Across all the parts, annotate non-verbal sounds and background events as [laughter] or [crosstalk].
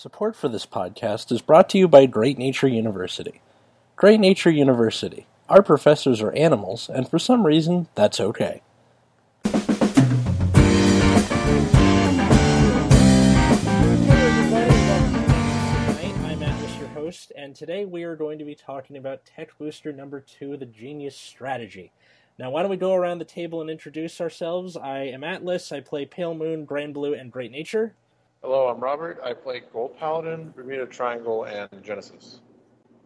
Support for this podcast is brought to you by Great Nature University. Great Nature University. Our professors are animals, and for some reason, that's okay. I'm Atlas, your host, and today we are going to be talking about Tech Booster number two, the Genius Strategy. Now, why don't we go around the table and introduce ourselves? I am Atlas, I play Pale Moon, Granblue, and Great Nature. Hello, I'm Robert. I play Gold Paladin, Bermuda Triangle, and Genesis.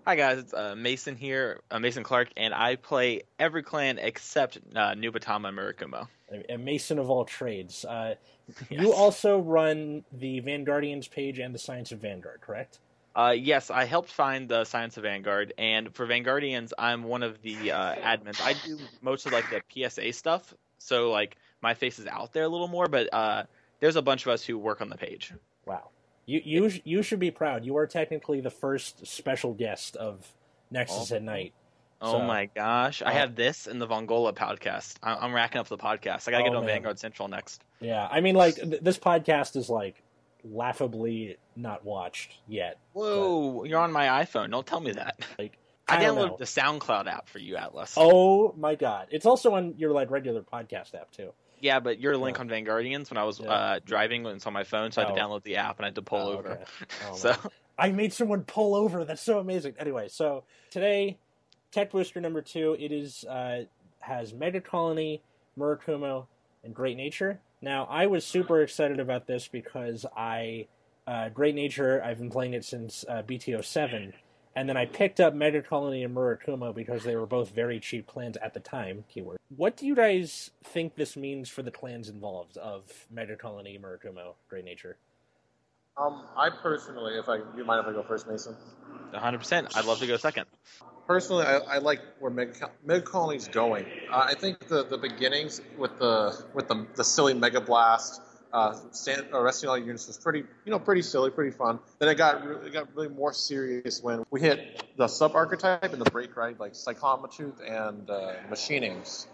Hi guys, it's uh, Mason here, uh, Mason Clark, and I play every clan except uh, Nubatama and Murakumo. a mason of all trades. Uh, [laughs] Yes. You also run the Vanguardians page and the Science of Vanguard, correct? Uh, yes, I helped find the Science of Vanguard, and for Vanguardians, I'm one of the uh, admins. I do most of like the PSA stuff, so like my face is out there a little more, but uh, there's a bunch of us who work on the page. Wow. You you sh- you should be proud. You are technically the first special guest of Nexus Oh. at Night. Oh my gosh, I Oh. have this in the Vongola podcast. I- I'm racking up the podcast. I gotta Oh, get on man. Vanguard Central next. Yeah, I mean, like th- this podcast is like laughably not watched yet. Whoa, you're on my iPhone. Don't tell me that. Like I, don't downloaded the SoundCloud app for you, Atlas. Oh my god! It's also on your like regular podcast app too. Yeah, but your link on Vanguardians when I was Yeah. uh, driving when it's on my phone, so I had to Oh. download the app and I had to pull Oh, over. okay. [laughs] Oh, so man. I made someone pull over. That's so amazing. Anyway, so today, Tech Booster number two. It is uh, has Mega Colony, Murakumo, and Great Nature. Now, I was super excited about this because I uh, Great Nature. I've been playing it since uh, BTO seven, and then I picked up Mega Colony and Murakumo because they were both very cheap clans at the time. Keyword. What do you guys think this means for the clans involved of Mega Colony, Murakumo, Great Nature? Um, I personally, if I, you mind if I go first, Mason? 100%. I'd love to go second. Personally, I, I like where Mega, Mega Colony's going. Uh, I think the, the beginnings with the with the, the silly Mega Blast, uh, stand, uh, resting all units was pretty, you know, pretty silly, pretty fun. Then it got re- it got really more serious when we hit the sub archetype and the break right, like Cyclomatooth and uh, Machinings.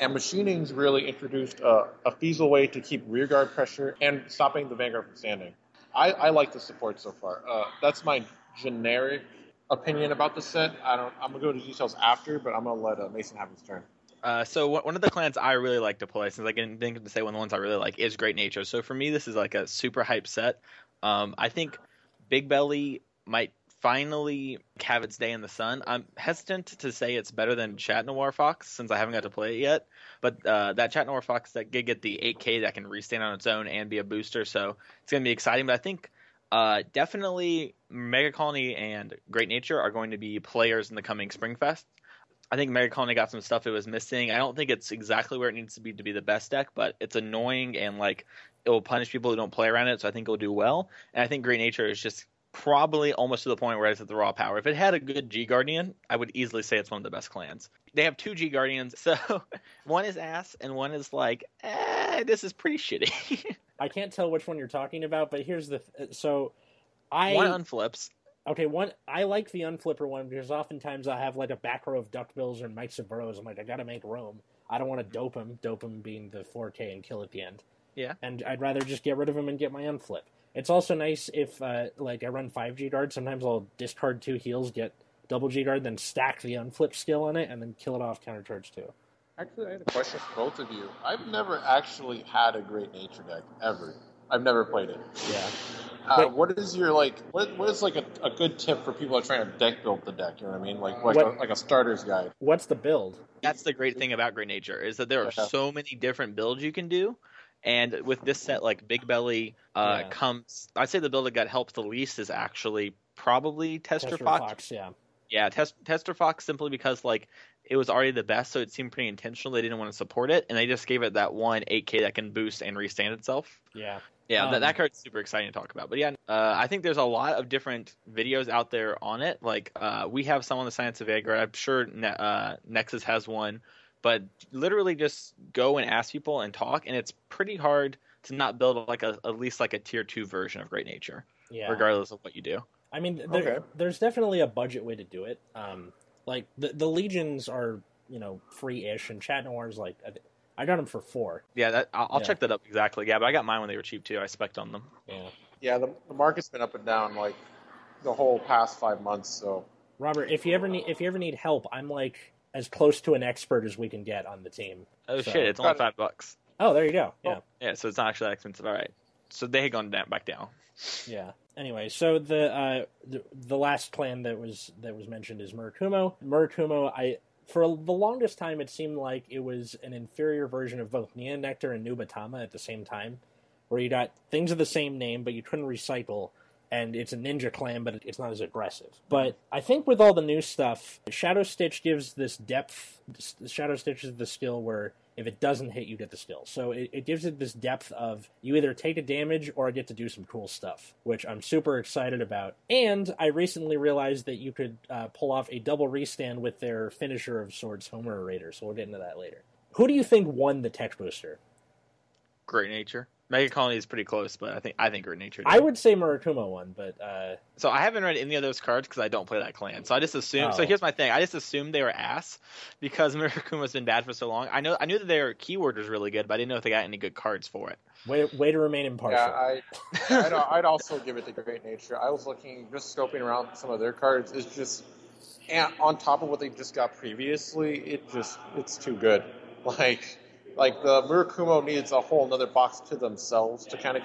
And Machinings really introduced a, a feasible way to keep rearguard pressure and stopping the Vanguard from standing. I, I like the support so far. Uh, that's my generic opinion about the set. I don't. I'm gonna go into details after, but I'm gonna let uh, Mason have his turn. Uh, so one of the clans I really like to play, since I didn't think to say one of the ones I really like, is Great Nature. So for me, this is like a super hype set. Um, I think Big Belly might finally have its day in the sun. I'm hesitant to say it's better than Chat Noir Fox since I haven't got to play it yet. But uh, that Chat Noir Fox that did get the 8K that can restand on its own and be a booster, so it's gonna be exciting. But I think uh, definitely Mega Colony and Great Nature are going to be players in the coming Springfest. I think Mary Colony got some stuff it was missing. I don't think it's exactly where it needs to be to be the best deck, but it's annoying and like it will punish people who don't play around it. So I think it'll do well. And I think Great Nature is just probably almost to the point where it's at the raw power. If it had a good G Guardian, I would easily say it's one of the best clans. They have two G Guardians, [laughs] so one is ass and one is like, eh, this is pretty shitty. [laughs] I can't tell which one you're talking about, but here's the th- so I one unflips. Okay one I like the unflipper one because oftentimes I have like a back row of duckbills or Mike Burrows. I'm like I gotta make room. I don't want to dope him, dope him being the 4K and kill at the end. Yeah. and I'd rather just get rid of him and get my unflip. It's also nice if uh, like I run five G guard. Sometimes I'll discard two heals, get double G guard, then stack the unflip skill on it, and then kill it off counter charge too. Actually, I had a question for both of you. I've never actually had a Great Nature deck ever. I've never played it. Yeah. Uh, Wait. what is your like? What, what is like a, a good tip for people that are trying to deck build the deck? You know what I mean? Like like, What- a, like a starter's guide. What's the build? That's the great thing about Great Nature is that there are Yeah. so many different builds you can do. And with this set, like Big Belly, uh, Yeah. comes. I'd say the build that got helped the least is actually probably Tester, Tester Fox. yeah. Yeah, Test, Tester Fox simply because like it was already the best, so it seemed pretty intentional. They didn't want to support it, and they just gave it that one 8K that can boost and restand itself. Yeah. Yeah, Um, that, that card's super exciting to talk about. But yeah, uh, I think there's a lot of different videos out there on it. Like uh, we have some on the Science of Vanguard. I'm sure ne- uh, Nexus has one. But literally, just go and ask people and talk, and it's pretty hard to not build like a at least like a tier two version of Great Nature, Yeah. regardless of what you do. I mean, there, Okay. there's definitely a budget way to do it. Um, like the the legions are you know free-ish, and Chat Noir's like I, I got them for four. Yeah, that, I'll, I'll Yeah. check that up exactly. Yeah, but I got mine when they were cheap too. I spec on them. Yeah. Yeah, the, the market's been up and down like the whole past five months. So Robert, if you ever need if you ever need help, I'm like as close to an expert as we can get on the team. Oh So- shit! It's only five bucks. Oh, there you go. Yeah. Yeah, so it's not actually that expensive. All right. So they had gone down, back down. Yeah. Anyway, so the uh, the, the last clan that was that was mentioned is Murakumo. Murakumo, I for the longest time it seemed like it was an inferior version of both Neo Nectar and Nubatama at the same time, where you got things of the same name but you couldn't recycle, and it's a ninja clan but it's not as aggressive. But I think with all the new stuff, Shadow Stitch gives this depth. Shadow Stitch is the skill where if it doesn't hit, you get the still. So it, it gives it this depth of you either take a damage or I get to do some cool stuff, which I'm super excited about. And I recently realized that you could uh, pull off a double restand with their finisher of swords, Homer Raider. So we'll get into that later. Who do you think won the tech booster? Great nature. Mega Colony is pretty close, but I think I think Great Nature. did. I would say Murakumo one, but uh, So I haven't read any of those cards because I don't play that clan. So I just assume. So Oh. here's my thing. I just assumed they were ass because [laughs] Murakumo's been bad for so long. I know I knew that their keyword was really good, but I didn't know if they got any good cards for it. way, way to remain impartial. yeah, I I'd, I'd [laughs] also give it to Great Nature. I was looking just scoping around some of their cards. It's just and on top of what they just got previously, it just it's too good. [laughs] Like like the Murakumo needs a whole another box to themselves to kind of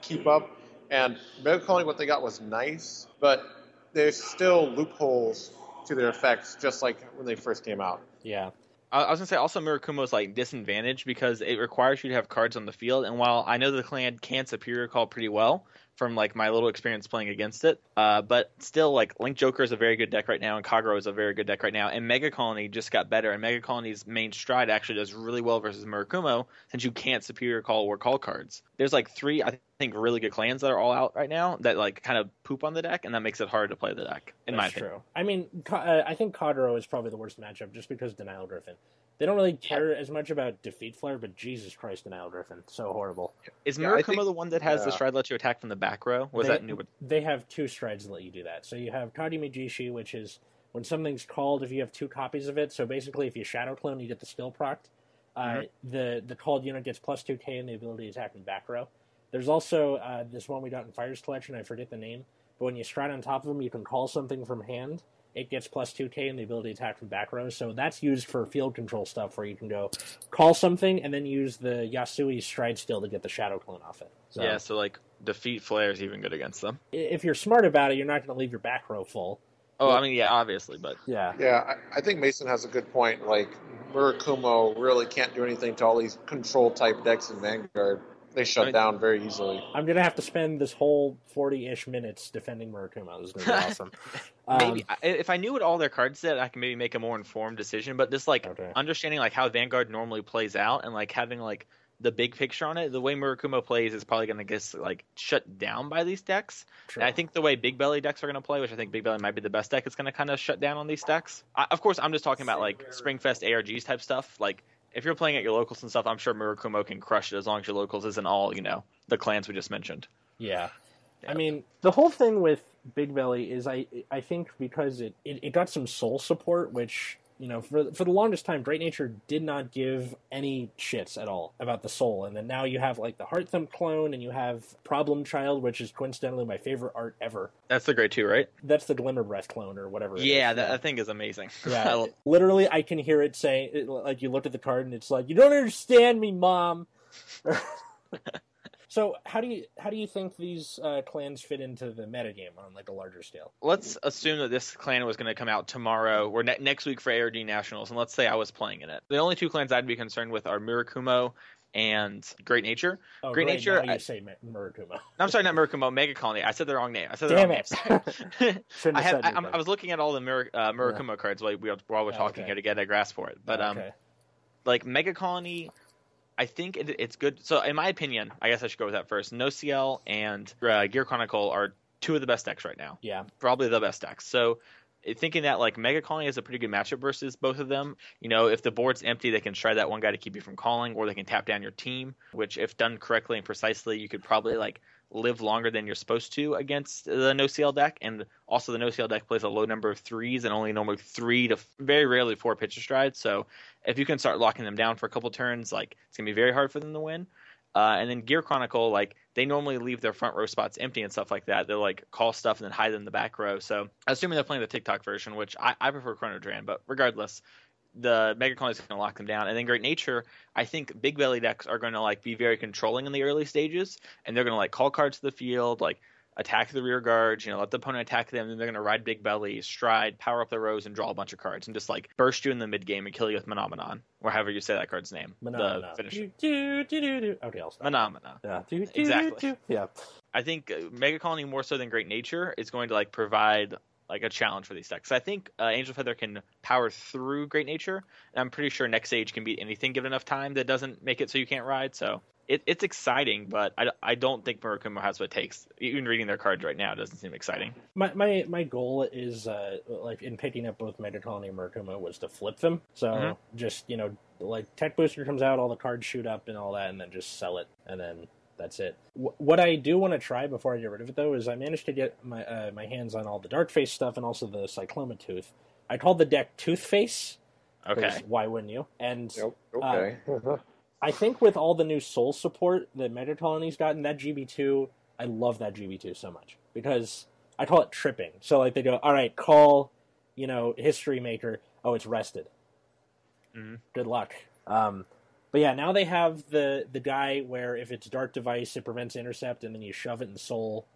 keep up. And Mega Colony, what they got was nice, but there's still loopholes to their effects, just like when they first came out. yeah. I was gonna say also Murakumo's like disadvantage because it requires you to have cards on the field, and while I know the clan can superior call pretty well from like my little experience playing against it, uh, but still like Link Joker is a very good deck right now, and Kagero is a very good deck right now, and Mega Colony just got better, and Mega Colony's main stride actually does really well versus Murakumo since you can't superior call or call cards. There's like three I think really good clans that are all out right now that like kind of poop on the deck, and that makes it hard to play the deck in my That's opinion. true. I mean, uh, I think Kagero is probably the worst matchup just because Denial Griffin. They don't really care as much about Defeat Flare, but Jesus Christ, Denial Griffin, so horrible. Is Yeah, I Murakumo think- the one that has the stride let you attack from the back row? Was they, that new? They have two strides that let you do that. So you have Kadi Mijishi, which is when something's called, if you have two copies of it. So basically, if you Shadow Clone, you get the skill procced. Uh, Mhm. The the called unit gets plus two K and the ability to attack in back row. There's also uh, this one we got in Fighters Collection. I forget the name, but when you stride on top of them, you can call something from hand. It gets plus two K and the ability to attack from back row. So that's used for field control stuff, where you can go call something and then use the Yasui stride skill to get the Shadow Clone off it. So Yeah, so like defeat flare is even good against them. if you're smart about it, you're not going to leave your back row full. Oh, Yeah. I mean, yeah, obviously, but Yeah. Yeah, I, I think Mason has a good point. Like Murakumo really can't do anything to all these control type decks in Vanguard. They shut I mean- down very easily. I'm going to have to spend this whole 40 ish minutes defending Murakumo. This is going to be [laughs] awesome. Um, maybe I- if I knew what all their cards did, I can maybe make a more informed decision. But just like Okay. understanding like how Vanguard normally plays out and like having like the big picture on it, the way Murakumo plays is probably going to get like shut down by these decks. true. And I think the way Big Belly decks are going to play, which I think Big Belly might be the best deck, is going to kind of shut down on these decks. I, of course, I'm just talking about like Springfest ARGs type stuff. Like if you're playing at your locals and stuff, I'm sure Murakumo can crush it as long as your locals isn't all you know the clans we just mentioned. Yeah. Yeah. I mean, the whole thing with Big Belly is I I think because it, it, it got some soul support, which, you know, for, for the longest time, Great Nature did not give any shits at all about the soul. And then now you have, like, the Heart Thump clone, and you have Problem Child, which is coincidentally my favorite art ever. That's the great two, right? That's the Glimmer Breath clone, or whatever. Yeah, that, that thing is amazing. [laughs] Yeah, literally, I can hear it saying, it, like, you look at the card and it's like, "You don't understand me, mom." [laughs] so, how do you how do you think these uh, clans fit into the metagame on like a larger scale? let's assume that this clan was going to come out tomorrow or ne- next week for ARD Nationals, and let's say I was playing in it. The only two clans I'd be concerned with are Mirakumo and Great Nature. Oh, Great great, Nature, Now I- you say Ma- Murakumo. [laughs] I'm sorry, not Mirakumo, Mega Colony. I said the wrong name. I said the Damn wrong it! name. [laughs] I, have, I. I was looking at all the Mir- uh, Murakumo cards while we were, while we're Oh, talking okay. here to get a grasp for it. But um, okay. like Mega Colony, I think it, it's good. So in my opinion, I guess I should go with that first. No CL and uh, Gear Chronicle are two of the best decks right now. yeah, probably the best decks. So thinking that like Mega Colony is a pretty good matchup versus both of them. You know, if the board's empty, they can try that one guy to keep you from calling, or they can tap down your team, which if done correctly and precisely, you could probably like live longer than you're supposed to against the no CL deck. And also the no CL deck plays a low number of threes and only normally three to very rarely four pitcher strides. So if you can start locking them down for a couple turns, like it's gonna be very hard for them to win. Uh, and then Gear Chronicle, like they normally leave their front row spots empty and stuff like that. They'll like call stuff and then hide them in the back row. So assuming they're playing the TikTok version, which I, I prefer Chrono Dran, but regardless, the Mega Colony is going to lock them down. And then Great Nature, I think Big Belly decks are going to like be very controlling in the early stages, and they're going to like call cards to the field, like attack the rear guards, you know, let the opponent attack them, then they're going to ride Big Belly, stride, power up their rows, and draw a bunch of cards, and just like burst you in the mid game and kill you with Monomonon, or however you say that card's name. Manamana. The finisher. Do, do, do, do. Okay, I'll stop. Monomona. Yeah. Do, do, Exactly. do, do. Yeah. I think uh, Mega Colony more so than Great Nature is going to like provide like a challenge for these decks. I think uh, Angel Feather can power through Great Nature, and I'm pretty sure Next Age can beat anything given enough time that doesn't make it so you can't ride. So it, it's exciting, but I, I don't think Murakumo has what it takes. Even reading their cards right now doesn't seem exciting. My my my goal is uh like in picking up both Mega Colony and Murakumo was to flip them. So Mhm. just you know like Tech Booster comes out, all the cards shoot up and all that, and then just sell it, and then that's it. Wh- what I do want to try before I get rid of it though is I managed to get my uh, my hands on all the Dark Face stuff and also the Cyclomatooth. I called the deck Toothface. 'cause Okay. Why wouldn't you? And Yep. Okay. I think with all the new Soul support that Mega Colony's gotten, that GB2, I love that GB2 so much because I call it tripping. So like they go, all right, call, you know, History Maker. Oh, it's rested. Mhm. Good luck. Um, but yeah, now they have the the guy where if it's Dark Device, it prevents intercept, and then you shove it in Soul,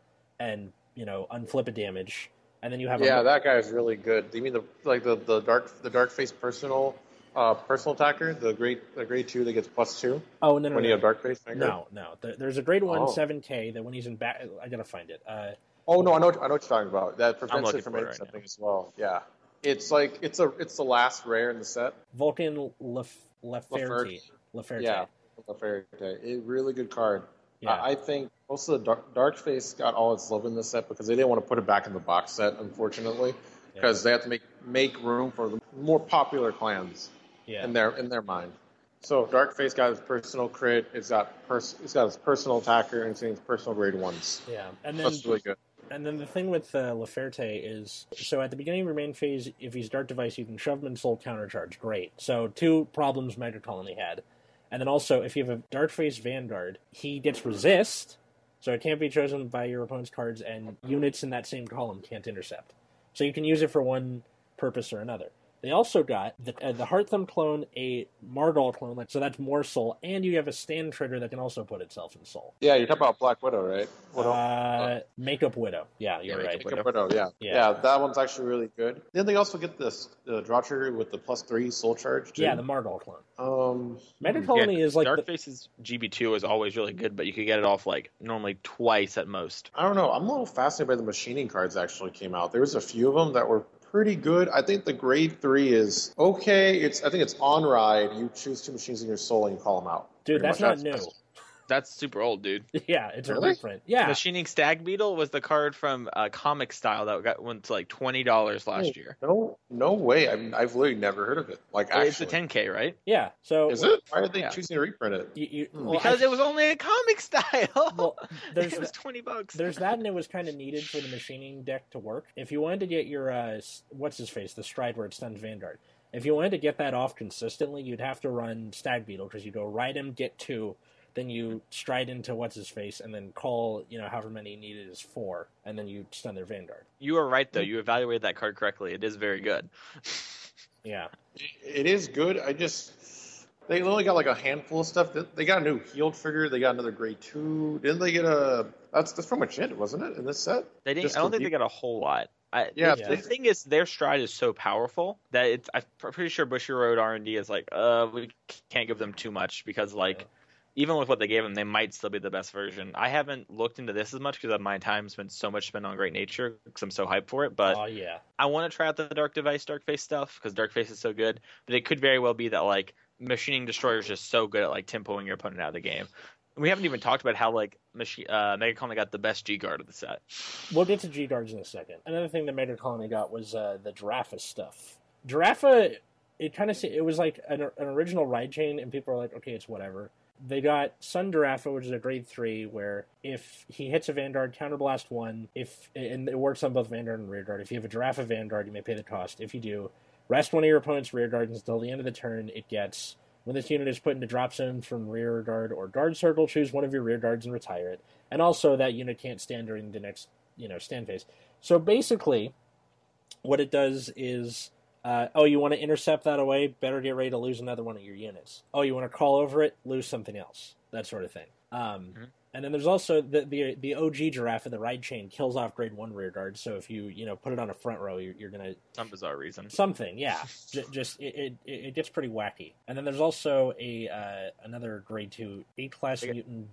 and you know unflip a damage, and then you have yeah, a, that guy is really good. Do you mean the like the, the dark the dark face personal uh, personal attacker, the great the grade two that gets plus two oh no no when no. you have dark face? No, no. There- There's a grade one Oh. seven K that when he's in back, I gotta find it. Uh, Oh no, I know I know what you're talking about. That prevents it from it right intercepting as well. Yeah, it's like it's a it's the last rare in the set. Vulcan Lef- Leferte. Leferte. Yeah, Lafayette. A really good card. Yeah. I I think most of the dark, dark face got all its love in this set because they didn't want to put it back in the box set, unfortunately, because they have to make make room for the more popular clans yeah. in their in their mind. So dark face got his personal crit. It's got pers- it's got his personal attacker and it's his personal grade ones. yeah. And then That's really good. and then the thing with uh, Leferte is so at the beginning of your main phase, if he's Dark Device, you can shove him in Soul Countercharge. Great. So two problems Mega Colony had. And then also, if you have a Dark Face Vanguard, he gets resist, so it can't be chosen by your opponent's cards, and units in that same column can't intercept. So you can use it for one purpose or another. They also got the, uh, the Heart Thump clone, a Mardal clone, like so that's more soul, and you have a stand trigger that can also put itself in soul. Yeah, you're talking about Black Widow, right? Widow. Uh, Makeup Widow. Yeah, you're Yeah, right. Makeup Pick up Widow, yeah. Yeah. yeah. that one's actually really good. Then they also get this the draw trigger with the plus three soul charge. Too. Yeah, the Mardal clone. um, Mega hmm. Colony is like Dark the, Face's GB2 is always really good, but you could get it off like normally twice at most. I don't know. I'm a little fascinated by the machining cards that actually came out. There was a few of them that were pretty good. I think the grade three is okay. It's I think it's on ride. You choose two machines in your soul and you call them out. dude. That's much. not new. That's super old, dude. [laughs] yeah, it's a reprint. Yeah, the Machining Stag Beetle was the card from uh, Comic Style that got went to like twenty dollars last year. No, no way. I mean, I've literally never heard of it. Like It's actually, a 10k, right? yeah. So is it? Why are they Yeah. choosing to reprint it? You, you, Hmm. well, Because I- it was only a Comic Style. [laughs] well, there's it was th- twenty bucks. there's that, and it was kind of [laughs] needed for the machining deck to work. If you wanted to get your uh, what's his face, the stride where it stuns Vanguard. If you wanted to get that off consistently, you'd have to run Stag Beetle because you go ride him, get two, then you stride into what's his face, and then call you know however many needed is four, and then you stun their Vanguard. You are right though. You evaluated that card correctly. It is very good. [laughs] Yeah, It is good. I just they only got like a handful of stuff. They got a new healed figure. They got another grade two. Didn't they get a? That's that's pretty much it, wasn't it? In this set. They didn't. Just I don't to think they got a whole lot. I, Yeah, the, Yeah. the thing is, their stride is so powerful that it's. I'm pretty sure Bushiroad R and D is like, uh, we can't give them too much because like, Yeah. Even with what they gave them, they might still be the best version. I haven't looked into this as much because my time's been so much spent on Great Nature because I'm so hyped for it. But oh yeah, I want to try out the Dark Device, Dark Face stuff because Dark Face is so good. But it could very well be that like Machining Destroyer is just so good at like tempoing your opponent out of the game. And we haven't even talked about how like Machi- uh, Mega Colony got the best G guard of the set. We'll get to G guards in a second. Another thing that Mega Colony got was uh, the Giraffa stuff. Giraffa, it kind of it was like an, an original ride chain, and people are like, okay, it's whatever. They got Sun Giraffa, which is a grade three, where if he hits a Vanguard, counterblast one. If and it works on both Vanguard and Rearguard. If you have a Giraffa Vanguard, you may pay the cost. If you do, rest one of your opponent's Rearguards until the end of the turn. It gets When this unit is put into drop zone from rear guard or guard circle, choose one of your rear guards and retire it. And also, that unit can't stand during the next, you know, stand phase. So basically, what it does is, uh, oh, you want to intercept that away? Better get ready to lose another one of your units. Oh, you want to crawl over it? Lose something else. That sort of thing. Um, Mhm. And then there's also the, the the OG giraffe in the ride chain kills off grade one rear guard. So if you you know put it on a front row, you're, you're gonna Some bizarre reason. something yeah [laughs] J- just it, it, it gets pretty wacky and then there's also a uh, another grade 2 8 class Okay. mutant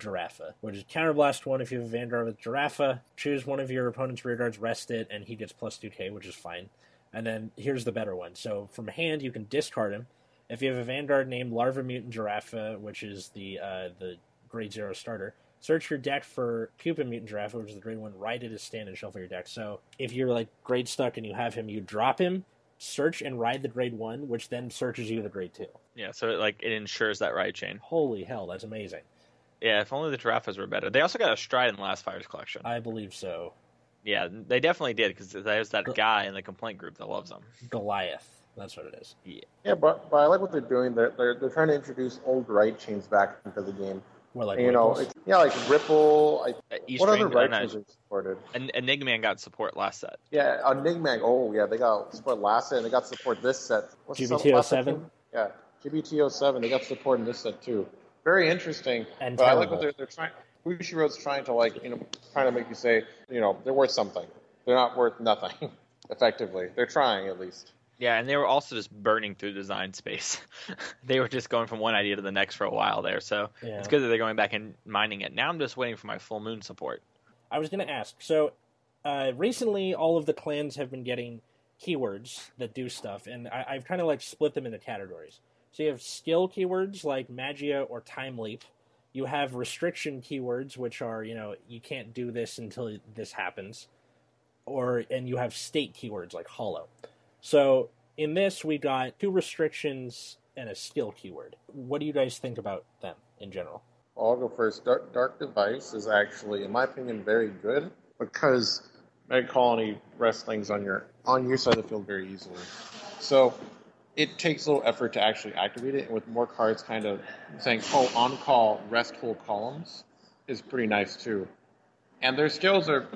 Giraffe, which is counterblast one if you have a vanguard with Giraffe. Choose one of your opponent's rear guards, rest it, and he gets plus 2k, which is fine. And then here's the better one. So from hand, you can discard him. If you have a vanguard named Larva Mutant Giraffe, which is the uh, the grade 0 starter, search your deck for Pupa Mutant Giraffe, which is the grade 1, write it as stand and shuffle your deck. So if you're like grade stuck and you have him, you drop him, search and ride the grade 1, which then searches you the grade 2. Yeah, so it, like it ensures that ride chain. Holy hell, that's amazing. Yeah, if only the giraffes were better. They also got a stride in the last Fighters collection. I believe so. Yeah, they definitely did because there's that guy in the complaint group that loves them. Goliath. That's what it is. Yeah, yeah but, but I like what they're doing. They're, they're they're trying to introduce old right chains back into the game. More like And, you know, Ripples. yeah, like Ripple. I, Uh, what other right uh, no, chains are supported? En- Enigman got support last set. Yeah, Enigma. Oh, yeah, they got support last set, and they got support this set. What's the GBT last set 07? too? Yeah, GBT 07. They got support in this set too. Very interesting. And but I like what they're, they're trying. Bushiroad's trying to like you know trying to make you say you know they're worth something. They're not worth nothing. [laughs] Effectively, they're trying at least. Yeah, and they were also just burning through design space. [laughs] they were just going from one idea to the next for a while there. So Yeah. it's good that they're going back and mining it. Now I'm just waiting for my full moon support. I was going to ask. So, uh, recently, all of the clans have been getting keywords that do stuff, and I, I've kind of like split them into categories. So you have skill keywords like Magia or Time Leap. You have restriction keywords, which are you know you can't do this until this happens, or and you have state keywords like Hollow. So in this, we got two restrictions and a skill keyword. What do you guys think about them in general? I'll go first. Dark, Dark Device is actually, in my opinion, very good because Mega Colony rests things on your on your side of the field very easily. So it takes a little effort to actually activate it, and with more cards kind of saying, "Oh, on call, rest whole columns," is pretty nice too. And their skills are,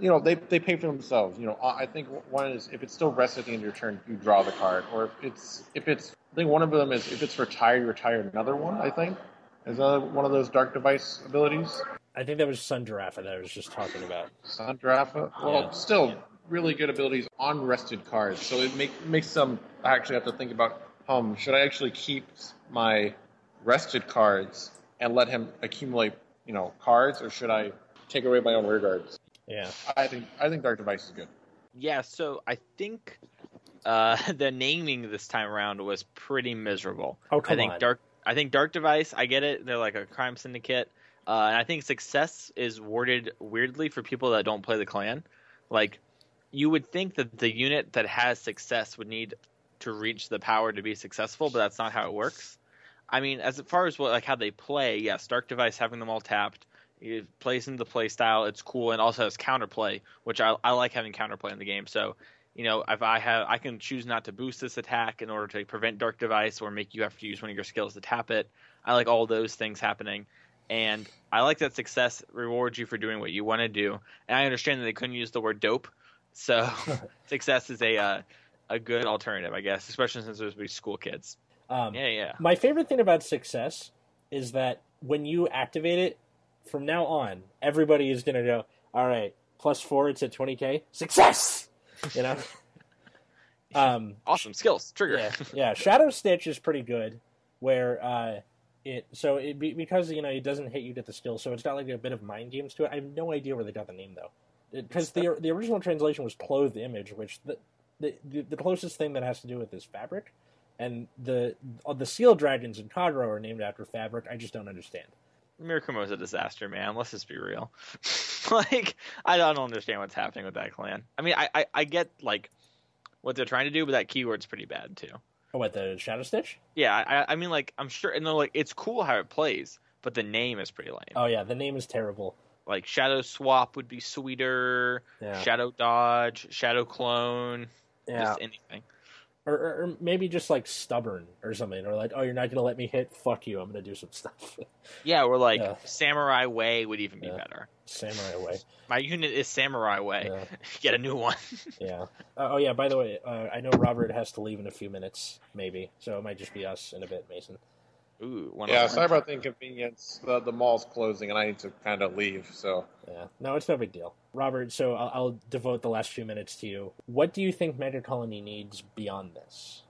you know, they they pay for themselves. You know, I think one is if it's still rest at the end of your turn, you draw the card, or if it's if it's I think one of them is if it's retired, you retire another one. I think is that one of those dark device abilities. I think that was Sun Giraffe that I was just talking about. Sun Giraffe. Well, Yeah. still really good abilities on rested cards. So it make, makes them actually have to think about, um, should I actually keep my rested cards and let him accumulate, you know, cards, or should I take away my own rear guards? Yeah. I think I think Dark Device is good. Yeah, so I think uh, [laughs] the naming this time around was pretty miserable. Oh I think on. Dark. I think Dark Device. I get it. They're like a crime syndicate, uh, and I think success is worded weirdly for people that don't play the clan. Like, you would think that the unit that has success would need to reach the power to be successful, but that's not how it works. I mean, as far as what like how they play, yes, Dark Device having them all tapped. It plays into the play style. It's cool and also has counterplay, which I, I like having counterplay in the game. So you know, if I have, I can choose not to boost this attack in order to prevent Dark Device or make you have to use one of your skills to tap it. I like all those things happening, and I like that success rewards you for doing what you want to do. And I understand that they couldn't use the word dope, so [laughs] [laughs] success is a uh, a good alternative, I guess, especially since there's be school kids. Um, Yeah, yeah, My favorite thing about success is that when you activate it, from now on, everybody is going to go, all right, plus four, it's at 20k. Success! [laughs] You know? um, awesome skills trigger. yeah, yeah. Shadow Stitch is pretty good, where uh, it so it be, because you know it doesn't hit you get the skill, so it's got like a bit of mind games to it. I have no idea where they got the name though, because the the original translation was clothed image, which the, the the the closest thing that has to do with is fabric, and the uh, the seal dragons in Kagero are named after fabric. I just don't understand. Murakumo's a disaster, man. Let's just be real. [laughs] like, I don't understand what's happening with that clan. I mean, I, I, I get like what they're trying to do, but that keyword's pretty bad too. Oh, what the Shadow Stitch? Yeah, I, I mean, like, I'm sure, and they're like, it's cool how it plays, but the name is pretty lame. Oh yeah, the name is terrible. Like, Shadow Swap would be sweeter. Yeah, Shadow Dodge, Shadow Clone, yeah. just anything. or, or, or maybe just like stubborn or something, or like, oh, you're not gonna let me hit. Fuck you. I'm gonna do some stuff. [laughs] Yeah, or like Yeah. Samurai Way would even be Yeah. better. Samurai way. [laughs] My unit is Samurai Way. Yeah. [laughs] Get a new one. Yeah. Uh, oh yeah. By the way, uh, I know Robert has to leave in a few minutes, maybe. So it might just be us in a bit, Mason. Ooh, one Yeah, of sorry about the inconvenience. The, the mall's closing, and I need to kind of leave. So Yeah. No, it's no big deal. Robert, so I'll, I'll devote the last few minutes to you. What do you think Mega Colony needs beyond this?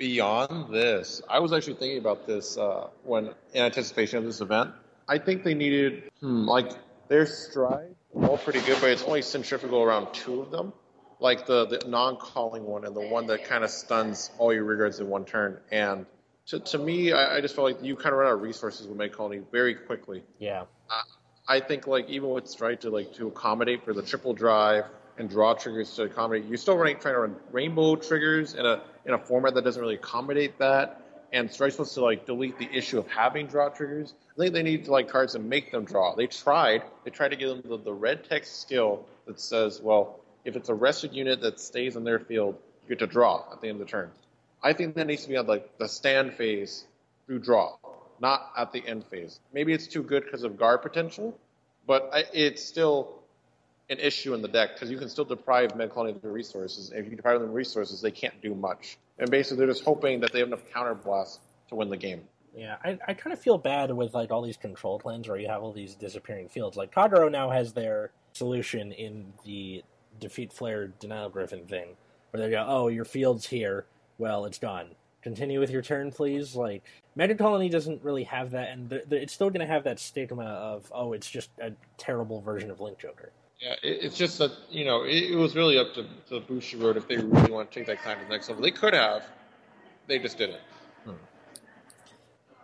beyond this, I was actually thinking about this uh, when in anticipation of this event. I think they needed hmm, like their stride all pretty good, but it's only centrifugal around two of them. Like the, the non-calling one and the one that kind of stuns all your regards in one turn. And to, to me, I, I just felt like you kind of run out of resources with Mega Colony very quickly. Yeah. I think like even with stride to like to accommodate for the triple drive and draw triggers to accommodate, you're still running trying to run rainbow triggers in a in a format that doesn't really accommodate that. And Stride's supposed to like delete the issue of having draw triggers. I think they need to like cards and make them draw. They tried. They tried to give them the, the red text skill that says, well, if it's a rested unit that stays in their field, you get to draw at the end of the turn. I think that needs to be on like the stand phase through draw, not at the end phase. Maybe it's too good because of guard potential, but I, it's still an issue in the deck because you can still deprive Mega Colony of their resources. And if you deprive them of resources, they can't do much. And basically, they're just hoping that they have enough counter blasts to win the game. Yeah, I, I kind of feel bad with like all these control plans where you have all these disappearing fields. Like Kagero now has their solution in the defeat flare denial griffin thing, where they go, "Oh, your field's here. Well, it's gone. Continue with your turn, please." Like Mega Colony doesn't really have that, and th th it's still going to have that stigma of, "Oh, it's just a terrible version of Link Joker." Yeah, it, it's just that you know it, it was really up to to Bushiroad if they really want to take that kind to the next level. They could have, they just didn't.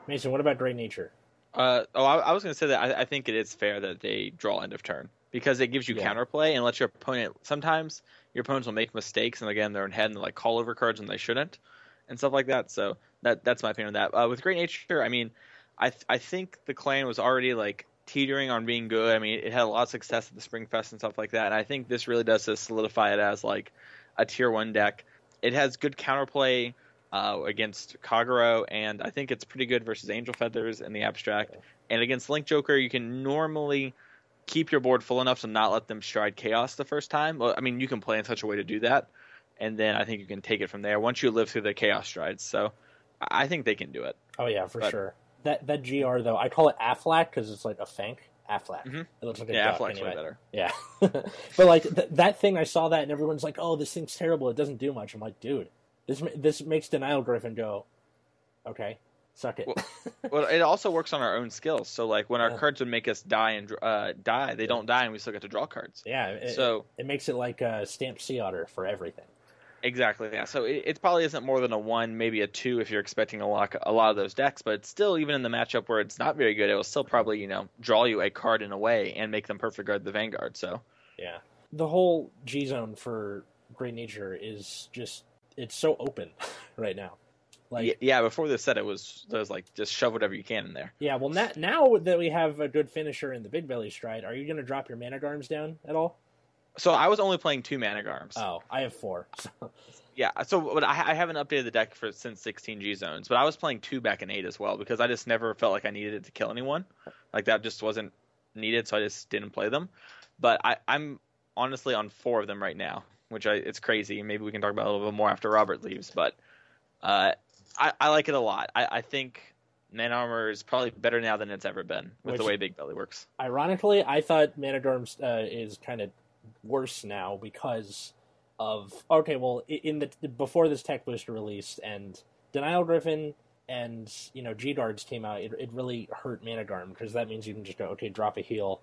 Mason, what about Great Nature? Uh, oh, I, I was going to say that I, I think it is fair that they draw end of turn because it gives you Yeah. counterplay and lets your opponent. Sometimes your opponents will make mistakes and again they're in head and like call over cards when they shouldn't, and stuff like that. So that that's my opinion on that. Uh, with Great Nature, I mean, I th- I think the clan was already like teetering on being good. I mean, it had a lot of success at the Spring Fest and stuff like that, and I think this really does solidify it as like a tier one deck. It has good counterplay uh, against Kagero, and I think it's pretty good versus Angel Feathers in the abstract. And against Link Joker, you can normally keep your board full enough to not let them stride chaos the first time. Well, I mean, you can play in such a way to do that, and then I think you can take it from there once you live through the chaos strides. So I think they can do it. Oh yeah, for But- sure. That that GR though, I call it Aflac because it's like a fank. Aflac. Mhm. It looks like a Yeah, duck Affleck's anyway. way better. Yeah, [laughs] but like th- that thing, I saw that and everyone's like, "Oh, this thing's terrible. It doesn't do much." I'm like, dude, this this makes Denial Griffin go, okay, suck it. [laughs] well, it also works on our own skills. So like when our Yeah. cards would make us die and uh, die, they don't die, and we still get to draw cards. yeah, it, So it makes it like a stamp sea otter for everything. Exactly. Yeah. So it, it probably isn't more than a one, maybe a two if you're expecting a lot, a lot of those decks. But it's still, even in the matchup where it's not very good, it will still probably you know draw you a card in a way and make them perfect guard the Vanguard. So Yeah, the whole G zone for Great Nature is just it's so open [laughs] right now. Like yeah, yeah, before this set, it was it was like just shove whatever you can in there. Yeah, well, now, now that we have a good finisher in the Big Belly Stride, are you going to drop your Mana Garms down at all? So I was only playing two Mana Garms. Oh, I have four. [laughs] So, Yeah. So but I, I haven't updated the deck for since 16 G zones, but I was playing two back in eight as well because I just never felt like I needed it to kill anyone. Like that just wasn't needed, so I just didn't play them. But I, I'm honestly on four of them right now, which I, it's crazy. Maybe we can talk about it a little bit more after Robert leaves, but uh, I, I like it a lot. I, I think Mana Garm is probably better now than it's ever been with Which- the way Big Belly works. ironically, I thought Mana Dorms uh, is kind of worse now because of okay, well, in the before this tech booster released and Denial Griffin and you know G guards came out, it, it really hurt Mana Garm because that means you can just go okay, drop a heal.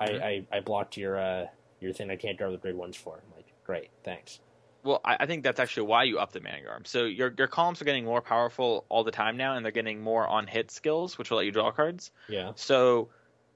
I, I I blocked your uh your thing. I can't draw the grid ones for. I'm like, great, thanks. Well, I, I think that's actually why you up the Mana Garm. So your your columns are getting more powerful all the time now, and they're getting more on hit skills, which will let you draw cards. Yeah, So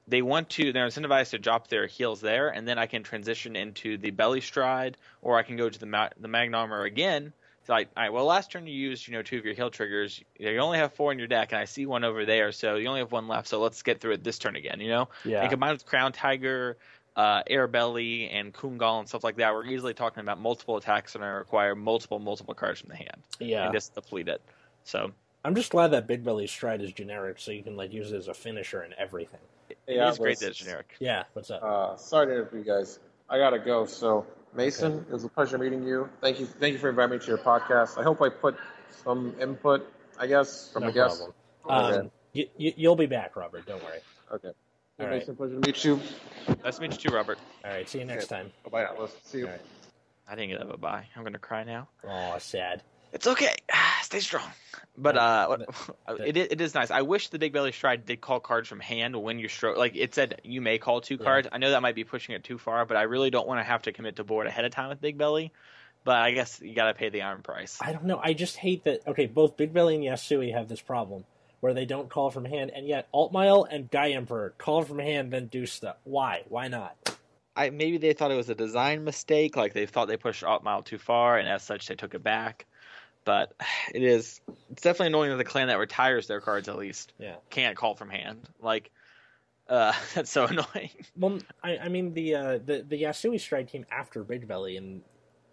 they want to they're incentivized to drop their heels there, and then I can transition into the belly stride, or I can go to the ma- the magna armor again. It's like, all right, well, last turn you used you know two of your heel triggers. You only have four in your deck, and I see one over there, so you only have one left. So let's get through it this turn again. You know, yeah. and combined with Crown Tiger, uh, Airbelly and Kungal and stuff like that, we're easily talking about multiple attacks that are require multiple, multiple cards from the hand. Yeah. And just deplete it. So I'm just glad that Big Belly Stride is generic, so you can like use it as a finisher and everything. it Yeah, is great that it's generic. Yeah, what's up? Uh, sorry to interrupt you guys. I gotta go. So Mason, it was a pleasure meeting you. Thank you, thank you for inviting me to your podcast. I hope I put some input, I guess, from no the guests. problem. Okay. Um, you, you, you'll be back, Robert. Don't worry. Okay. Hey, All right. Mason, pleasure to meet you. Nice to meet you too, Robert. All right. See you next time. Bye now. Let's see you. All right. I didn't get a bye. I'm going to cry now. Oh, sad. It's okay. [sighs] Stay strong. But uh, [laughs] it, it is nice. I wish the Big Belly Stride did call cards from hand when you stroke. Like it said, you may call two Yeah. cards. I know that might be pushing it too far, but I really don't want to have to commit to board ahead of time with Big Belly. But I guess you got to pay the iron price. I don't know. I just hate that. Okay, both Big Belly and Yasui have this problem where they don't call from hand, and yet Altmile and Guy Emperor call from hand, then do stuff. Why? Why not? I maybe they thought it was a design mistake, like they thought they pushed mile too far, and as such they took it back. But [sighs] it is it's definitely annoying that the clan that retires their cards at least Yeah. can't call from hand. Like uh [laughs] that's so annoying. Well, I, I mean the uh, the the Yasui stride came after Big Belly, and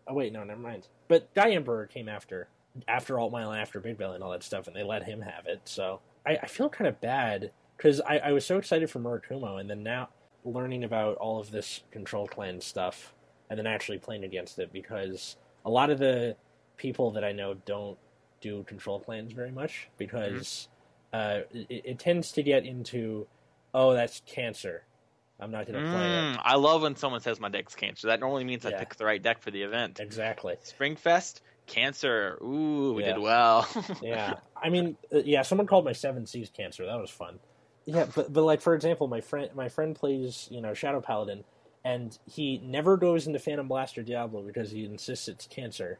oh wait, no, never mind. But Guy Emperor came after after Altmile and after Big Belly and all that stuff, and they let him have it. So I, I feel kind of bad because I, I was so excited for Murakumo, and then now learning about all of this Control Clan stuff, and then actually playing against it because a lot of the people that I know don't do Control Clans very much because uh, it, it tends to get into oh that's cancer. I'm not going to play it. Mm, I love when someone says my deck's cancer. That normally means I Yeah. picked the right deck for the event. Exactly. Springfest, cancer. Ooh, we Yeah. did well. [laughs] Yeah. I mean, uh, yeah. Someone called my Seven Seas cancer. That was fun. Yeah, but but like for example, my friend my friend plays you know Shadow Paladin, and he never goes into Phantom Blaster Diablo because he insists it's cancer.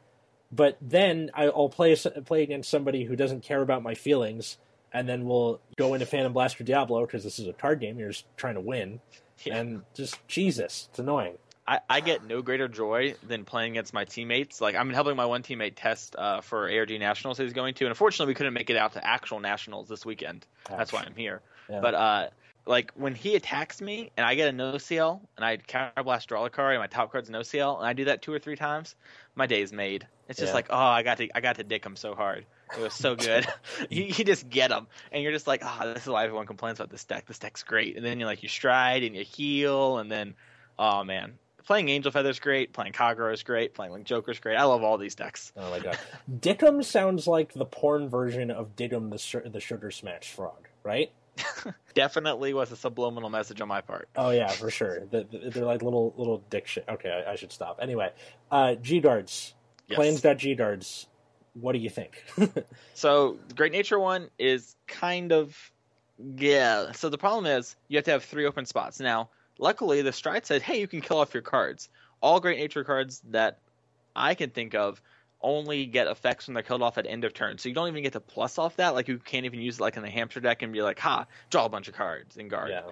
But then I'll play play against somebody who doesn't care about my feelings, and then we'll go into Phantom Blaster Diablo because this is a card game. You're just trying to win, Yeah. and just Jesus, it's annoying. I, I get no greater joy than playing against my teammates. Like I'm helping my one teammate test uh, for ARG Nationals he's going to, and unfortunately we couldn't make it out to actual nationals this weekend. That's why I'm here. Yeah. But uh, like when he attacks me and I get a no CL and I counterblast draw a card and my top card's no CL and I do that two or three times, my day's made. It's just Yeah. like oh I got to I got to dick him so hard. It was so good. [laughs] [laughs] you, you just get him and you're just like oh this is why everyone complains about this deck. This deck's great. And then you're like you stride and you heal and then oh man. Playing Angel Feather's great, playing Kagero is great, playing Link Joker's great. I love all these decks. Oh my god, [laughs] Dickum sounds like the porn version of Diggum the Su- the Sugar Smash Frog, right? [laughs] Definitely was a subliminal message on my part. Oh yeah, for sure. The, the- they're like little little dick shit. Okay, I, I should stop. Anyway, uh, G guards, Yes. plans.g guards. What do you think? [laughs] So the Great Nature one is kind of yeah. So the problem is you have to have three open spots. Now, luckily the stride said, hey, you can kill off your cards. All Great Nature cards that I can think of only get effects when they're killed off at end of turn. So you don't even get to plus off that. Like you can't even use it like in the hamster deck and be like, ha, draw a bunch of cards and guard. yeah,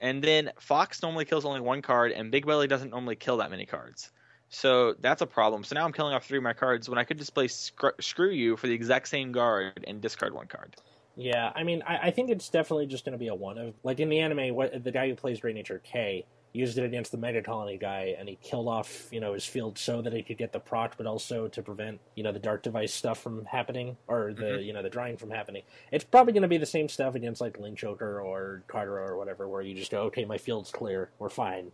And then Fox normally kills only one card, and Big Belly doesn't normally kill that many cards. So that's a problem. So now I'm killing off three of my cards when I could just play Scr- Screw You for the exact same guard and discard one card. Yeah. I mean, I, I think it's definitely just going to be a one of like in the anime. What the guy who plays Great Nature K used it against the Mega Colony guy, and he killed off you know his field so that he could get the proc, but also to prevent you know the Dark Device stuff from happening or the Mhm. you know the drawing from happening. It's probably going to be the same stuff against like Link Joker or Kagero or whatever, where you just go, okay, my field's clear, we're fine.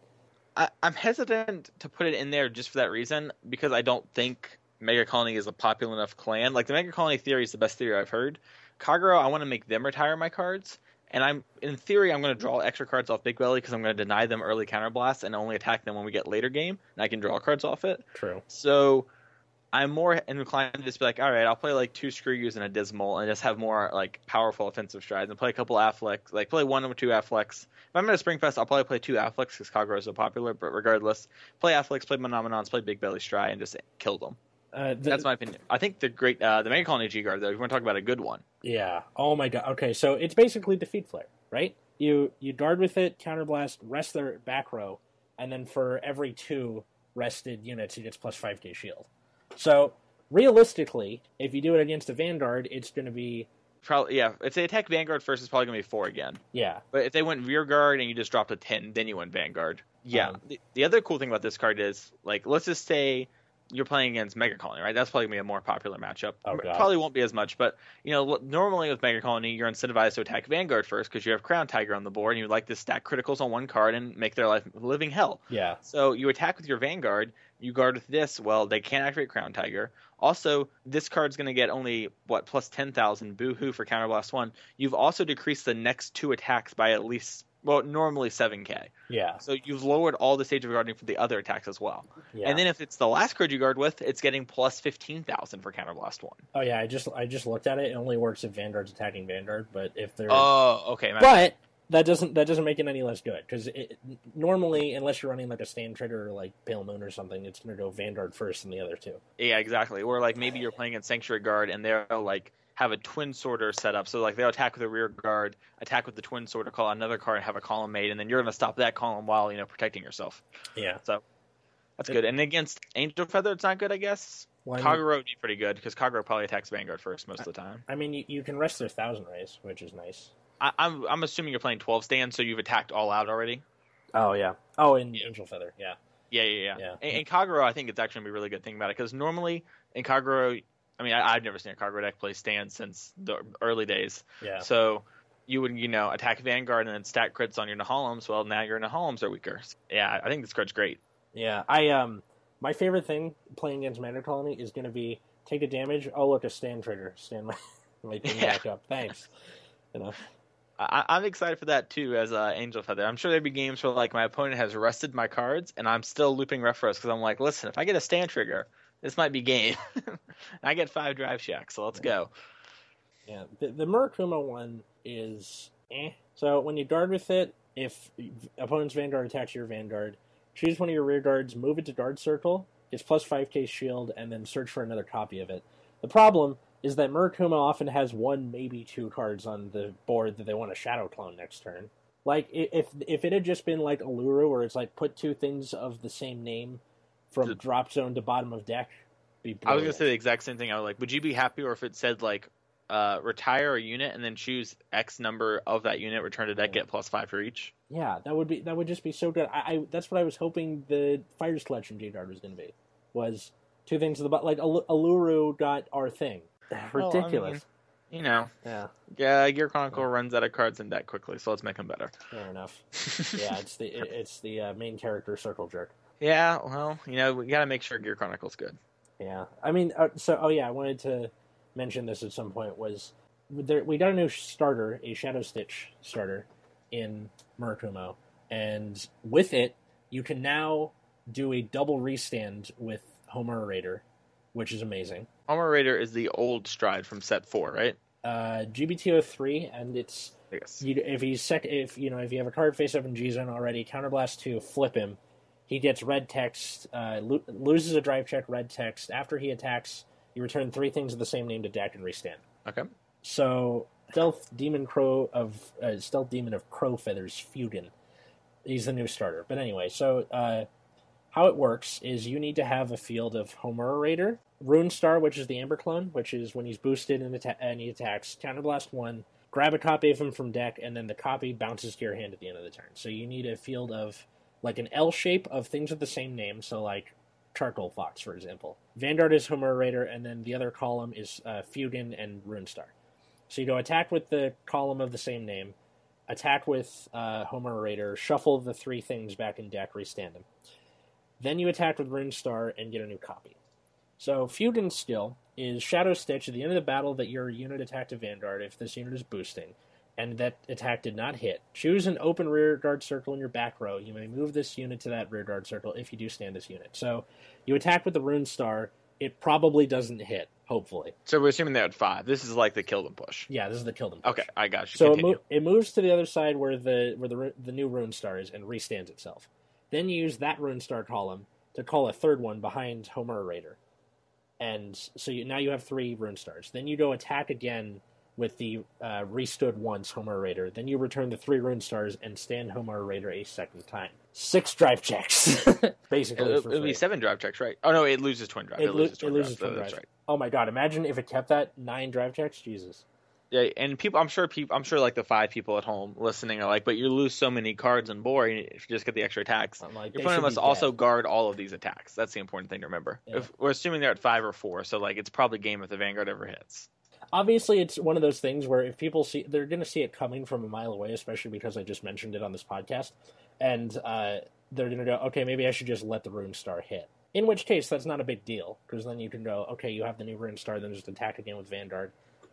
I, I'm hesitant to put it in there just for that reason because I don't think Mega Colony is a popular enough clan. Like the Mega Colony theory is the best theory I've heard. Kagero, I want to make them retire my cards, and I'm in theory I'm going to draw extra cards off Big Belly because I'm going to deny them early counterblast and only attack them when we get later game, and I can draw cards off it. True. So I'm more inclined to just be like, all right, I'll play like two screw yous and a dismal and just have more like powerful offensive strides and play a couple Afflex, like play one or two Afflex. If I'm at a Springfest, I'll probably play two Afflex because Kagero is so popular. But regardless, play Afflex, play Monomonons, play Big Belly Stride, and just kill them. Uh, the, That's my opinion. I think the great, uh, the Mega Colony G Guard though, if you want to talk about a good one, Yeah. Oh my god. Okay, so it's basically defeat flare, right? You you guard with it, counterblast, rest their back row, and then for every two rested units, it gets plus five K shield. So realistically, if you do it against a vanguard, it's going to be probably yeah. If they attack Vanguard first, it's probably gonna be four again. yeah, But if they went Rear Guard and you just dropped a ten, then you went Vanguard. Yeah. Um, the, the other cool thing about this card is like let's just say you're playing against Mega Colony, right? That's probably gonna be a more popular matchup. Oh, Probably won't be as much, but you know, normally with Mega Colony, you're incentivized to attack Vanguard first because you have Crown Tiger on the board, and you like to stack criticals on one card and make their life living hell. Yeah. So you attack with your Vanguard, you guard with this. Well, they can't activate Crown Tiger. Also, this card's going to get only what plus ten thousand. Boo hoo for Counterblast one. You've also decreased the next two attacks by at least well, normally seven k. Yeah. So you've lowered all the stage of guarding for the other attacks as well. Yeah. And then if it's the last card you guard with, it's getting plus fifteen thousand for Counterblast one. oh yeah, I just I just looked at it. It only works if Vanguard's attacking Vanguard, but if they're Oh, okay. but that doesn't that doesn't make it any less good because normally unless you're running like a stand trigger or like Pale Moon or something, it's going to go Vanguard first and the other two. Yeah, exactly. Or like maybe you're playing against Sanctuary Guard and they're like have a twin sorter set up. So like they'll attack with a rear guard, attack with the twin sorter, call another card, and have a column made, and then you're gonna stop that column while, you know, protecting yourself. Yeah. So that's good. And against Angel Feather it's not good, I guess. Well, I Kagero would be pretty good because Kagero probably attacks Vanguard first most of the time. I mean you, you can rest their thousand rays, which is nice. I, I'm I'm assuming you're playing twelve stand, so you've attacked all out already. Oh yeah. Oh, and Yeah. Angel Feather. Yeah. Yeah, yeah, yeah. Yeah. And, and Kagero, I think it's actually gonna be a really good thing about it because normally in Kagero, I mean, I, I've never seen a Kagero deck play stand since the early days. Yeah. So you would, you know, attack Vanguard and then stack crits on your Nehalems. Well, now your Nehalems are weaker. Yeah, I think this card's great. Yeah, I um, my favorite thing playing against Mega Colony is going to be take the damage. Oh, look, a stand trigger. Stand my [laughs] my thing Yeah. back up. Thanks. You know. I, I'm excited for that too as uh, Angel Feather. I'm sure there'd be games where like my opponent has rested my cards and I'm still looping Refros because I'm like, listen, if I get a stand trigger, this might be game. [laughs] I get five drive shacks, so let's go. Yeah, the, the Murakumo one is eh. So when you guard with it, if opponent's Vanguard attacks your Vanguard, choose one of your rear guards, move it to guard circle, gets plus 5k shield, and then search for another copy of it. The problem is that Murakumo often has one, maybe two cards on the board that they want to shadow clone next turn. Like if if it had just been like Aluru, where it's like put two things of the same name from drop zone to bottom of deck, be I was gonna say the exact same thing. I was like, would you be happier if it said like uh, retire a unit and then choose X number of that unit, return to deck, get plus five for each? Yeah, that would be that would just be so good. I, I that's what I was hoping the Fighters Collection Guard was going to be. Was two things at the. Like Al- Aluru got our thing. Well, I Ridiculous. You know, yeah, yeah, Gear Chronicle runs out of cards in deck quickly, so let's make them better. fair enough. [laughs] Yeah, it's the it, it's the uh, main character circle jerk. Yeah, well, you know, we gotta make sure Gear Chronicle's good. Yeah, I mean, uh, so oh yeah, I wanted to mention this at some point. Was there, we got a new starter, a Shadow Stitch starter in Murakumo, and with it, you can now do a double restand with Homura Raider, which is amazing. Homura Raider is the old stride from set four, right? Uh, GBTO three, and it's I guess. you, if he's sec, if you know if you have a card face up in G zone already, counterblast two, flip him. He gets red text, uh, lo- loses a drive check, red text. After he attacks, you return three things of the same name to deck and restand. Okay. So stealth demon crow of uh, stealth demon of crow feathers, Fugin. He's the new starter. But anyway, so uh, how it works is you need to have a field of Homura Raider, Rune Star, which is the Amber clone, which is when he's boosted and, atta- and he attacks, counterblast one, grab a copy of him from deck, and then the copy bounces to your hand at the end of the turn. So you need a field of like an L shape of things with the same name. So like Charcoal Fox, for example. Vanguard is Homura Raider, and then the other column is uh, Fugin and Rune Star. So you go attack with the column of the same name, attack with uh, Homura Raider, shuffle the three things back in deck, restand them. Then you attack with Rune Star and get a new copy. So Fugin's skill is Shadow Stitch at the end of the battle that your unit attacked a Vanguard if this unit is boosting, and that attack did not hit. Choose an open rear guard circle in your back row. You may move this unit to that rear guard circle if you do stand this unit. So you attack with the Rune Star. It probably doesn't hit, hopefully. So we're assuming they're at five. This is like the kill them push. Yeah, this is the kill them. push. Okay, I got you. So it, mo- it moves to the other side where the where the the new rune star is and restands itself. Then you use that rune star column to call a third one behind Homura Raider, and so you, now you have three rune stars. Then you go attack again with the uh, restood once Homura Raider. Then you return the three rune stars and stand Homura Raider a second time. Six drive checks, [laughs] basically. It'll, it'll be seven drive checks, right? Oh no, it loses twin drive. It It, lo- loses it twin loses drive. twin drive. right. Oh my god! Imagine if it kept that nine drive checks. Jesus. Yeah, and people, I'm sure people, I'm sure like the five people at home listening are like, but you lose so many cards and boar if you just get the extra attacks. I'm like, Your opponent must also dead. guard all of these attacks. That's the important thing to remember. Yeah. If we're assuming they're at five or four, so like it's probably game if the Vanguard ever hits. Obviously it's one of those things where if people see they're going to see it coming from a mile away especially because i just mentioned it on this podcast. And uh, they're going to go okay maybe i should just let the rune star hit. In which case that's not a big deal because then you can go okay you have the new rune star then just attack again with vanguard.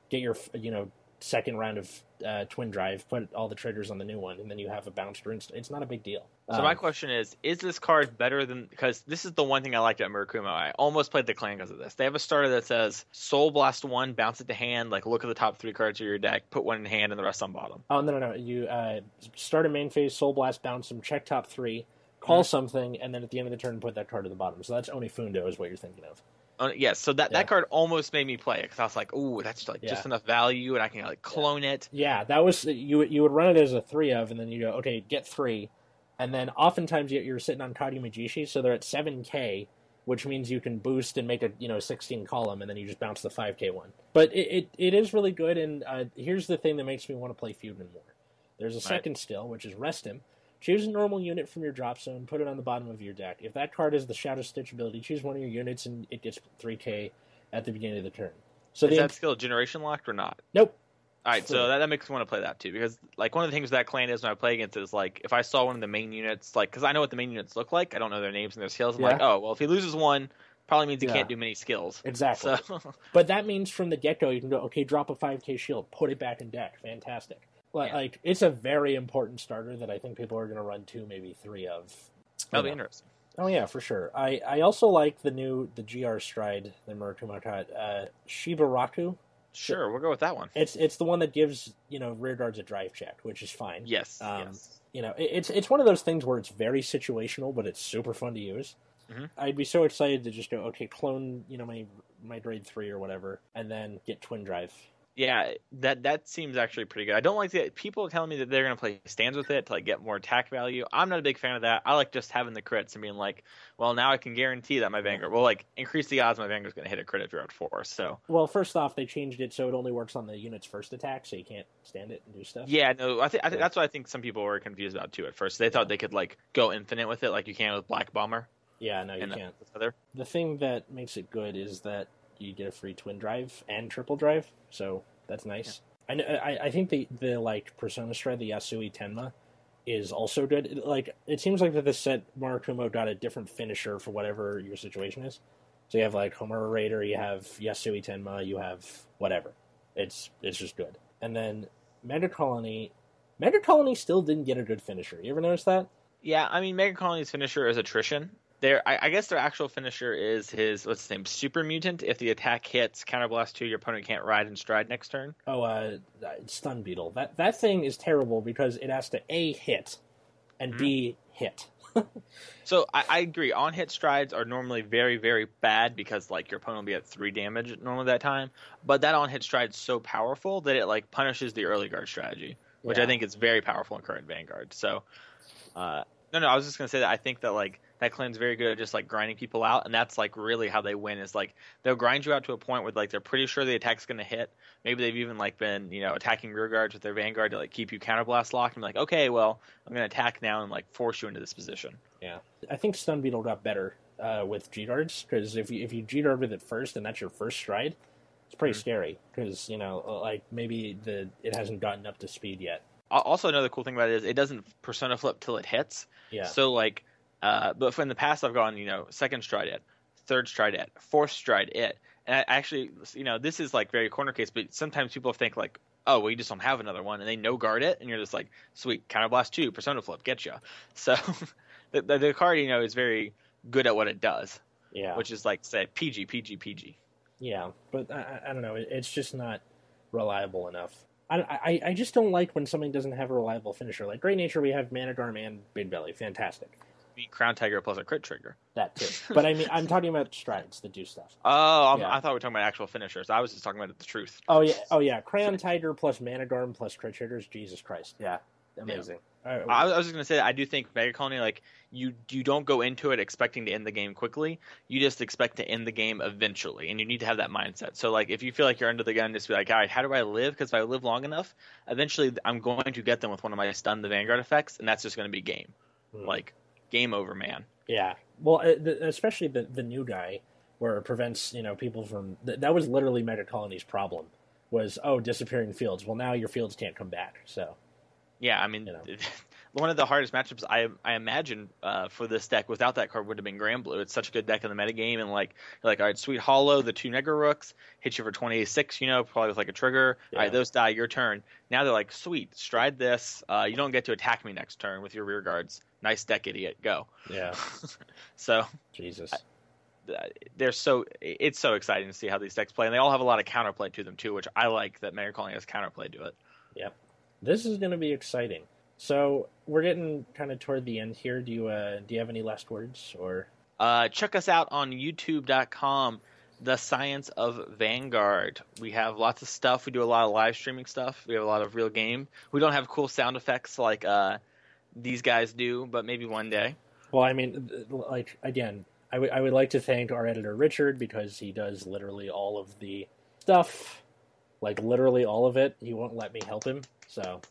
Get your you know second round of uh, twin drive put all the triggers on the new one and then you have a bounced rune star it's not a big deal So Um, my question is: Is this card better than? Because this is the one thing I liked at Murakumo. I almost played the clan because of this. They have a starter that says Soul Blast one, bounce it to hand. Like look at the top three cards of your deck, put one in hand, and the rest on bottom. Oh no no no! You uh, start a main phase, soul blast, bounce them, check top three, call Mhm. something, and then at the end of the turn put that card to the bottom. So that's Onifundo is what you're thinking of. Uh, yes, so that, Yeah. that card almost made me play it because I was like, "Ooh, that's like just enough value, and I can like clone it." Yeah, that was you. You would run it as a three of, and then you go okay, get three, and then oftentimes you- you're sitting on Kadi Majishi, so they're at seven k, which means you can boost and make a you know sixteen column, and then you just bounce the five k one. But it, it, it is really good, and uh, here's the thing that makes me want to play Feudman more. There's a Right. second still, which is rest him. Choose a normal unit from your drop zone, put it on the bottom of your deck. If that card is the Shadow Stitch ability, choose one of your units, and it gets three k at the beginning of the turn. So is the that skill generation locked or not? nope. All right, so that, that makes me want to play that too because like one of the things that clan is when I play against it is like if I saw one of the main units like because I know what the main units look like I don't know their names and their skills I'm Yeah. like oh well if he loses one probably means he Yeah. can't do many skills Exactly. so [laughs] But that means from the get go, you can go, okay, drop a 5k shield, put it back in deck. Fantastic. Like, Yeah. like it's a very important starter that I think people are going to run two, maybe three of. that'll be know. interesting. Oh, yeah, for sure. I, I also like the new, the GR Stride, the Murakumo card, uh, Shibaraku. Sure, we'll go with that one. It's it's the one that gives, you know, rear guards a drive check, which is fine. Yes, Um, yes. You know, it, it's it's one of those things where it's very situational, but it's super fun to use. Mhm. I'd be so excited to just go, okay, clone, you know, my my grade three or whatever, and then get twin drive. Yeah, that that seems actually pretty good. I don't like that people telling me that they're gonna play stands with it to like get more attack value. I'm not a big fan of that. I like just having the crits and being like, well, now I can guarantee that my Vanguard will like increase the odds my Vanguard's gonna hit a crit if you're at four. So Well, first off, they changed it so it only works on the unit's first attack, so you can't stand it and do stuff. yeah, no, I think Yeah. that's what I think some people were confused about too at first. They thought they could like go infinite with it, like you can with Black Bomber Yeah, no, you can't. the. The thing that makes it good is that you get a free twin drive and triple drive, so that's nice. I, uh, I I think the the like Persona Stride, the Yasui Tenma, is also good. It- Like it seems like that this set Murakumo got a different finisher for whatever your situation is. So you have like Homura Raider, you have Yasui Tenma, you have whatever. It's it's just good. And then Mega Colony, Mega Colony still didn't get a good finisher. You ever notice that? Yeah, I mean Mega Colony's finisher is attrition. Their I, I guess their actual finisher is his what's his name super mutant. If the attack hits counterblast two, your opponent can't ride and stride next turn. Oh, uh, Stun Beetle. That that thing is terrible because it has to a hit and b hit. [laughs] So I, I agree. On hit strides are normally very, very bad because like your opponent will be at three damage normally that time. But that on hit stride is so powerful that it like punishes the early guard strategy, which Yeah. I think is very powerful in current Vanguard. So uh, no, no, I was just gonna say that I think that like that clan's very good at just like grinding people out, and that's like really how they win. Is like they'll grind you out to a point where like they're pretty sure the attack's gonna hit. Maybe they've even like been you know attacking rear guards with their vanguard to like keep you counterblast locked. And be like, okay, well I'm gonna attack now and like force you into this position. Yeah. I think Stun Beetle got better uh, with G guards because if you if you G guard with it first and that's your first stride, it's pretty Mhm. scary because you know like maybe the it hasn't gotten up to speed yet. Also, another cool thing about it is it doesn't persona flip till it hits. Yeah. So like, uh, but in the past I've gone, you know, second stride it, third stride it, fourth stride it, and I actually, you know, this is like very corner case, but sometimes people think like, oh, well, you just don't have another one, and they no guard it, and you're just like, sweet, counterblast two, persona flip, get you. [laughs] So the, the the card, you know, is very good at what it does, yeah. which is like say PG, PG, PG. Yeah, but I, I- don't know. It's just not reliable enough. I, I, I just don't like when something doesn't have a reliable finisher. Like Great Nature, we have Mana Garm and Big Belly. Fantastic. Crown Tiger plus a crit trigger. That too. [laughs] but I mean, I'm talking about strides that do stuff. Oh, Yeah. I thought we were talking about actual finishers. I was just talking about the truth. Oh yeah, oh yeah. Crown Tiger plus Mana Garm plus crit triggers. Jesus Christ. Yeah, amazing. Uh, I, I was just gonna say I do think Mega Colony like you you don't go into it expecting to end the game quickly. You just expect to end the game eventually, and you need to have that mindset. So like if you feel like you're under the gun, just be like, all right, how do I live? Because if I live long enough, eventually I'm going to get them with one of my stun the Vanguard effects, and that's just gonna be game. Hmm. Like game over, man. Yeah. Well, uh, especially the the new guy, where it prevents you know people from. That was literally Mega Colony's problem. Was oh disappearing fields. Well, now your fields can't come back. So Yeah, I mean, You know. [laughs] one of the hardest matchups I I imagine uh, for this deck without that card would have been Granblue. It's such a good deck in the metagame, and like you're like all right, Sweet Hollow, the two Negro Rooks hit you for twenty six, you know, probably with like a trigger. Yeah. All right, those die, your turn. Now they're like, sweet, stride this. Uh, you don't get to attack me next turn with your rear guards. Nice deck, idiot. Go. yeah, [laughs] So Jesus. uh, they're so it's so exciting to see how these decks play, and they all have a lot of counterplay to them too, which I like that Mega Colony has counterplay to it. Yep this is going to be exciting. So we're getting kind of toward the end here. Do you uh, do you have any last words or? Uh, check us out on youtube.com, The Science of Vanguard. We have lots of stuff. We do a lot of live streaming stuff. We have a lot of real game. We don't have cool sound effects like uh, these guys do, but maybe one day. Well, I mean, like again, I would I would like to thank our editor Richard because he does literally all of the stuff, like literally all of it. He won't let me help him. So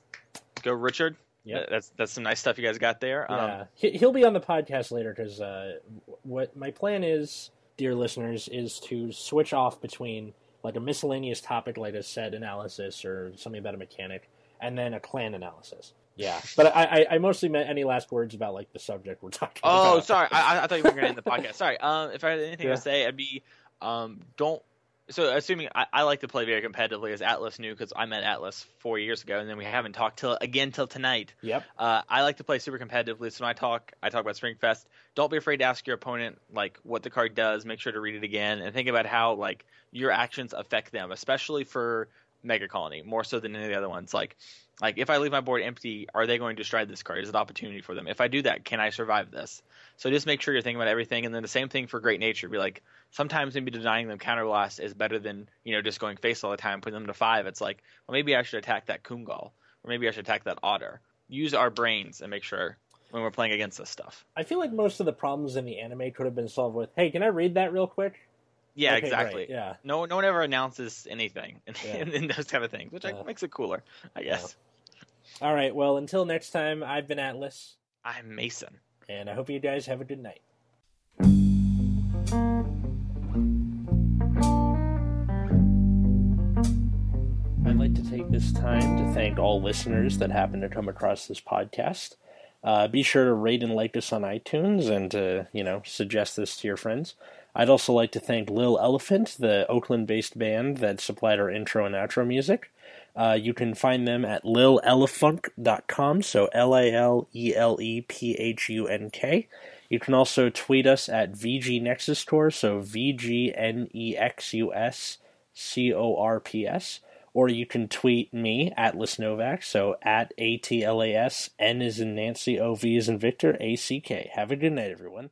Go, Richard. Yeah, That's that's some nice stuff you guys got there. yeah, Um, he, he'll be on the podcast later because uh, what my plan is, dear listeners, is to switch off between like a miscellaneous topic like a set analysis or something about a mechanic, and then a clan analysis. Yeah, but I, I, I mostly meant any last words about like the subject we're talking about. Oh, sorry. I, I- I thought you were going to end the podcast. Sorry. [laughs] Um, if I had anything Yeah. to say, I'd be um, don't. So, assuming I, I like to play very competitively, as Atlas knew, because I met Atlas four years ago, and then we haven't talked till again till tonight. Yep. Uh, I like to play super competitively, so when I talk, I talk about Springfest. Don't be afraid to ask your opponent like what the card does. Make sure to read it again and think about how like your actions affect them, especially for Mega Colony, more so than any of the other ones. Like, like if I leave my board empty, are they going to stride this card? Is it an opportunity for them? If I do that, can I survive this? So just make sure you're thinking about everything, and then the same thing for Great Nature. Be like, sometimes maybe denying them counterblast is better than you know just going face all the time, putting them to five. It's like, well, maybe I should attack that Kungal, or maybe I should attack that Otter. Use our brains and make sure when we're playing against this stuff. I feel like most of the problems in the anime could have been solved with, "Hey, can I read that real quick?" Yeah, Okay, exactly. great, Yeah. No, no one ever announces anything [laughs] in, Yeah. in, those kind of things, which Yeah. makes it cooler, I guess. All right. Well, until next time, I've been Atlas, I'm Mason. and I hope you guys have a good night. I'd like to take this time to thank all listeners that happen to come across this podcast. Uh, be sure to rate and like us on iTunes and to, you know, suggest this to your friends. I'd also like to thank Lil Elephant, the Oakland based band that supplied our intro and outro music. Uh, you can find them at lilelephunk.com, so L A L E L E P H U N K. You can also tweet us at VG Nexus Corps, so V G N E X U S C O R P S. Or you can tweet me, Atlas Novak, so at A T L A S, N is in Nancy, O V is in Victor, A C K. Have a good night, everyone.